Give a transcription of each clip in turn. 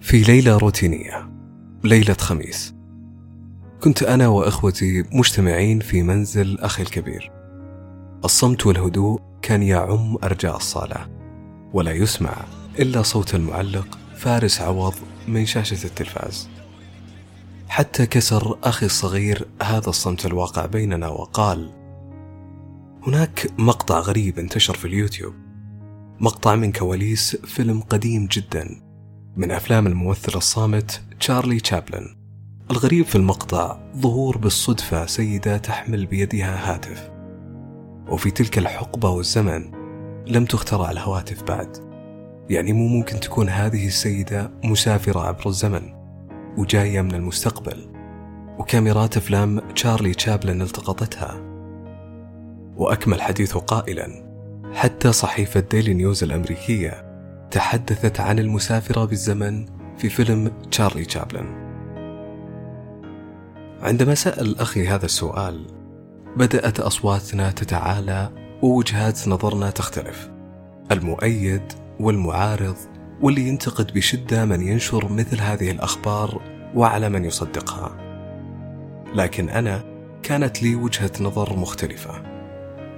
في ليلة روتينية ليلة خميس. كنت أنا وإخوتي مجتمعين في منزل أخي الكبير. الصمت والهدوء كان يعم أرجاء الصالة ولا يسمع إلا صوت المعلق فارس عوض من شاشة التلفاز. حتى كسر أخي الصغير هذا الصمت الواقع بيننا وقال هناك مقطع غريب انتشر في اليوتيوب. مقطع من كواليس فيلم قديم جدا. من أفلام الممثل الصامت تشارلي تشابلن. الغريب في المقطع ظهور بالصدفة سيدة تحمل بيدها هاتف. وفي تلك الحقبة والزمن لم تخترع الهواتف بعد. يعني مو ممكن تكون هذه السيدة مسافرة عبر الزمن وجاية من المستقبل. وكاميرات أفلام تشارلي تشابلن التقطتها. وأكمل حديثه قائلا حتى صحيفة ديلي نيوز الأمريكية تحدثت عن المسافرة بالزمن في فيلم تشارلي تشابلن. عندما سأل أخي هذا السؤال بدأت أصواتنا تتعالى ووجهات نظرنا تختلف. المؤيد والمعارض واللي ينتقد بشدة من ينشر مثل هذه الأخبار وعلى من يصدقها. لكن أنا كانت لي وجهة نظر مختلفة.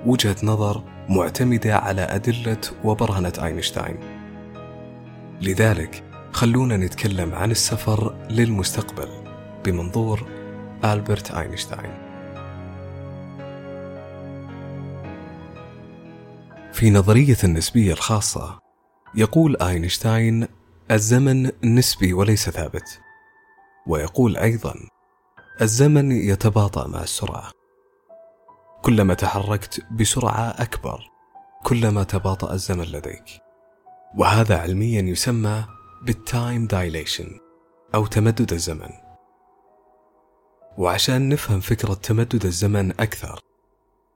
وجهة نظر معتمدة على أدلة وبرهنة أينشتاين. لذلك خلونا نتكلم عن السفر للمستقبل بمنظور ألبرت أينشتاين. في نظرية النسبية الخاصة يقول أينشتاين الزمن نسبي وليس ثابت. ويقول أيضا الزمن يتباطأ مع السرعة. كلما تحركت بسرعة أكبر كلما تباطأ الزمن لديك. وهذا علميا يسمى بال time dilation أو تمدد الزمن. وعشان نفهم فكرة تمدد الزمن أكثر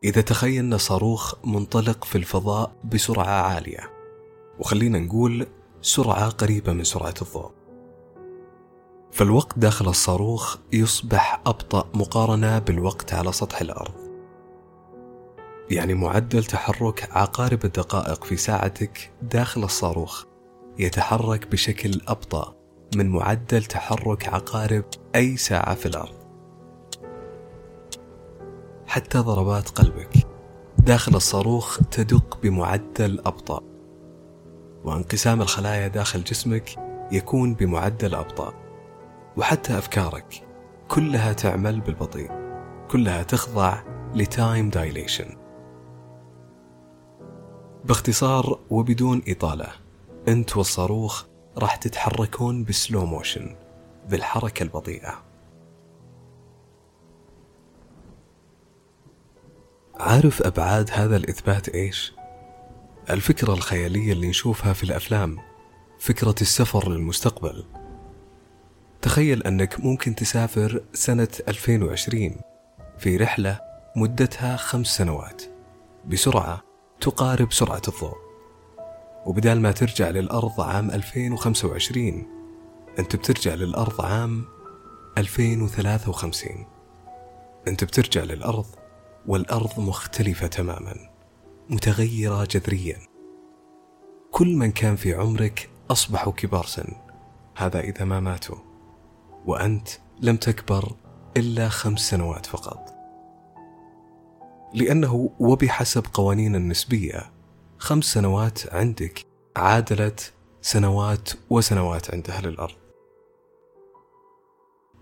إذا تخيلنا صاروخ منطلق في الفضاء بسرعة عالية. وخلينا نقول سرعة قريبة من سرعة الضوء. فالوقت داخل الصاروخ يصبح أبطأ مقارنة بالوقت على سطح الأرض. يعني معدل تحرك عقارب الدقائق في ساعتك داخل الصاروخ يتحرك بشكل أبطأ من معدل تحرك عقارب أي ساعة في الأرض. حتى ضربات قلبك داخل الصاروخ تدق بمعدل أبطأ وانقسام الخلايا داخل جسمك يكون بمعدل أبطأ وحتى أفكارك كلها تعمل بالبطيء كلها تخضع ل time dilation. باختصار وبدون إطالة. أنت والصاروخ راح تتحركون ب slow motion بالحركة البطيئة. عارف أبعاد هذا الإثبات إيش؟ الفكرة الخيالية اللي نشوفها في الأفلام فكرة السفر للمستقبل. تخيل أنك ممكن تسافر سنة 2020 في رحلة مدتها خمس سنوات بسرعة تقارب سرعة الضوء. وبدال ما ترجع للأرض عام 2025 أنت بترجع للأرض عام 2053 أنت بترجع للأرض والأرض مختلفة تماما متغيرة جذريا. كل من كان في عمرك أصبحوا كبار سن هذا إذا ما ماتوا. وأنت لم تكبر إلا خمس سنوات فقط. لأنه وبحسب قوانين النسبية خمس سنوات عندك عادلت سنوات وسنوات عند أهل الأرض.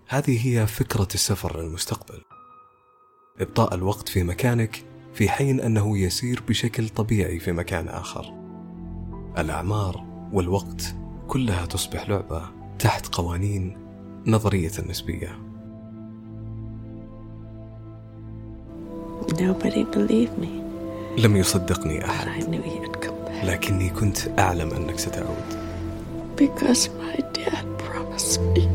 هذه هي فكرة السفر للمستقبل. إبطاء الوقت في مكانك في حين أنه يسير بشكل طبيعي في مكان آخر. الأعمار والوقت كلها تصبح لعبة تحت قوانين نظرية النسبية. Nobody believed me. لم يصدقني أحد I knew you'd come back. لكني كنت أعلم أنك ستعود Because my dad promised me.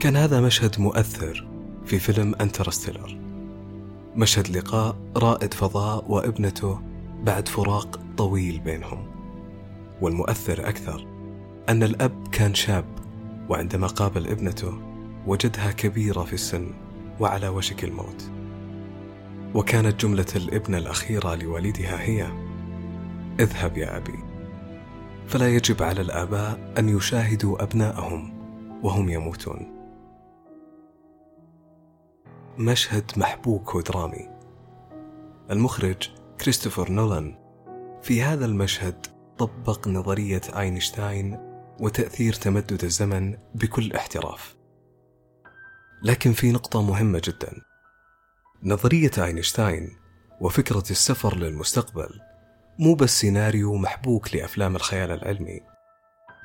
كان هذا مشهد مؤثر في فيلم انترستيلر مشهد لقاء رائد فضاء وابنته بعد فراق طويل بينهم والمؤثر أكثر أن الأب كان شاب وعندما قابل ابنته وجدها كبيرة في السن وعلى وشك الموت وكانت جملة الابنة الأخيرة لوالدها هي اذهب يا أبي فلا يجب على الآباء أن يشاهدوا أبنائهم وهم يموتون. مشهد محبوك ودرامي. المخرج كريستوفر نولان في هذا المشهد طبق نظرية أينشتاين وتأثير تمدد الزمن بكل احتراف. لكن في نقطة مهمة جدا. نظرية أينشتاين وفكرة السفر للمستقبل مو بس سيناريو محبوك لأفلام الخيال العلمي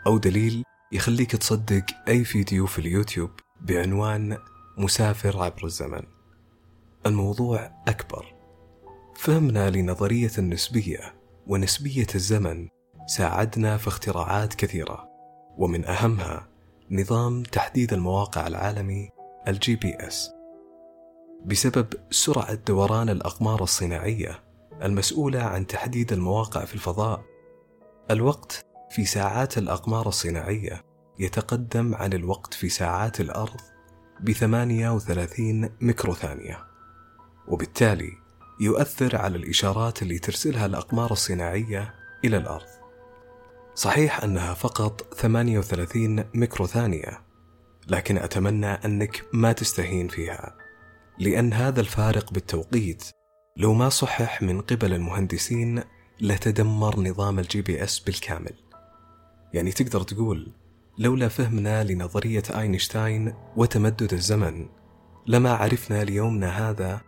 أو دليل يخليك تصدق أي فيديو في اليوتيوب بعنوان مسافر عبر الزمن الموضوع أكبر فهمنا لنظرية النسبية ونسبية الزمن ساعدنا في اختراعات كثيرة ومن أهمها نظام تحديد المواقع العالمي ال GPS. بسبب سرعة دوران الأقمار الصناعية المسؤولة عن تحديد المواقع في الفضاء الوقت في ساعات الأقمار الصناعية يتقدم عن الوقت في ساعات الأرض ب 38 ميكرو ثانية وبالتالي يؤثر على الإشارات اللي ترسلها الأقمار الصناعية إلى الأرض. صحيح أنها فقط 38 ميكرو ثانية لكن أتمنى أنك ما تستهين فيها لأن هذا الفارق بالتوقيت. لو ما صحح من قبل المهندسين لتدمر نظام ال GPS بالكامل. يعني تقدر تقول لولا فهمنا لنظرية أينشتاين وتمدد الزمن لما عرفنا ليومنا هذا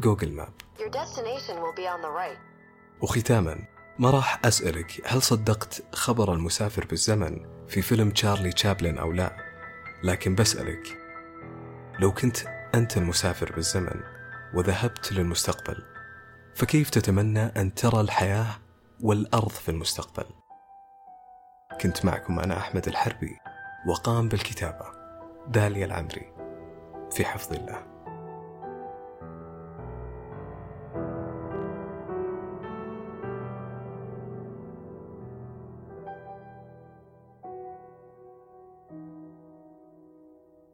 جوجل ماب. وختاما ما راح أسألك هل صدقت خبر المسافر بالزمن في فيلم تشارلي تشابلن أو لا؟ لكن بسألك لو كنت أنت المسافر بالزمن وذهبت للمستقبل فكيف تتمنى أن ترى الحياة والأرض في المستقبل؟ كنت معكم أنا أحمد الحربي وقام بالكتابة داليا العمري في حفظ الله.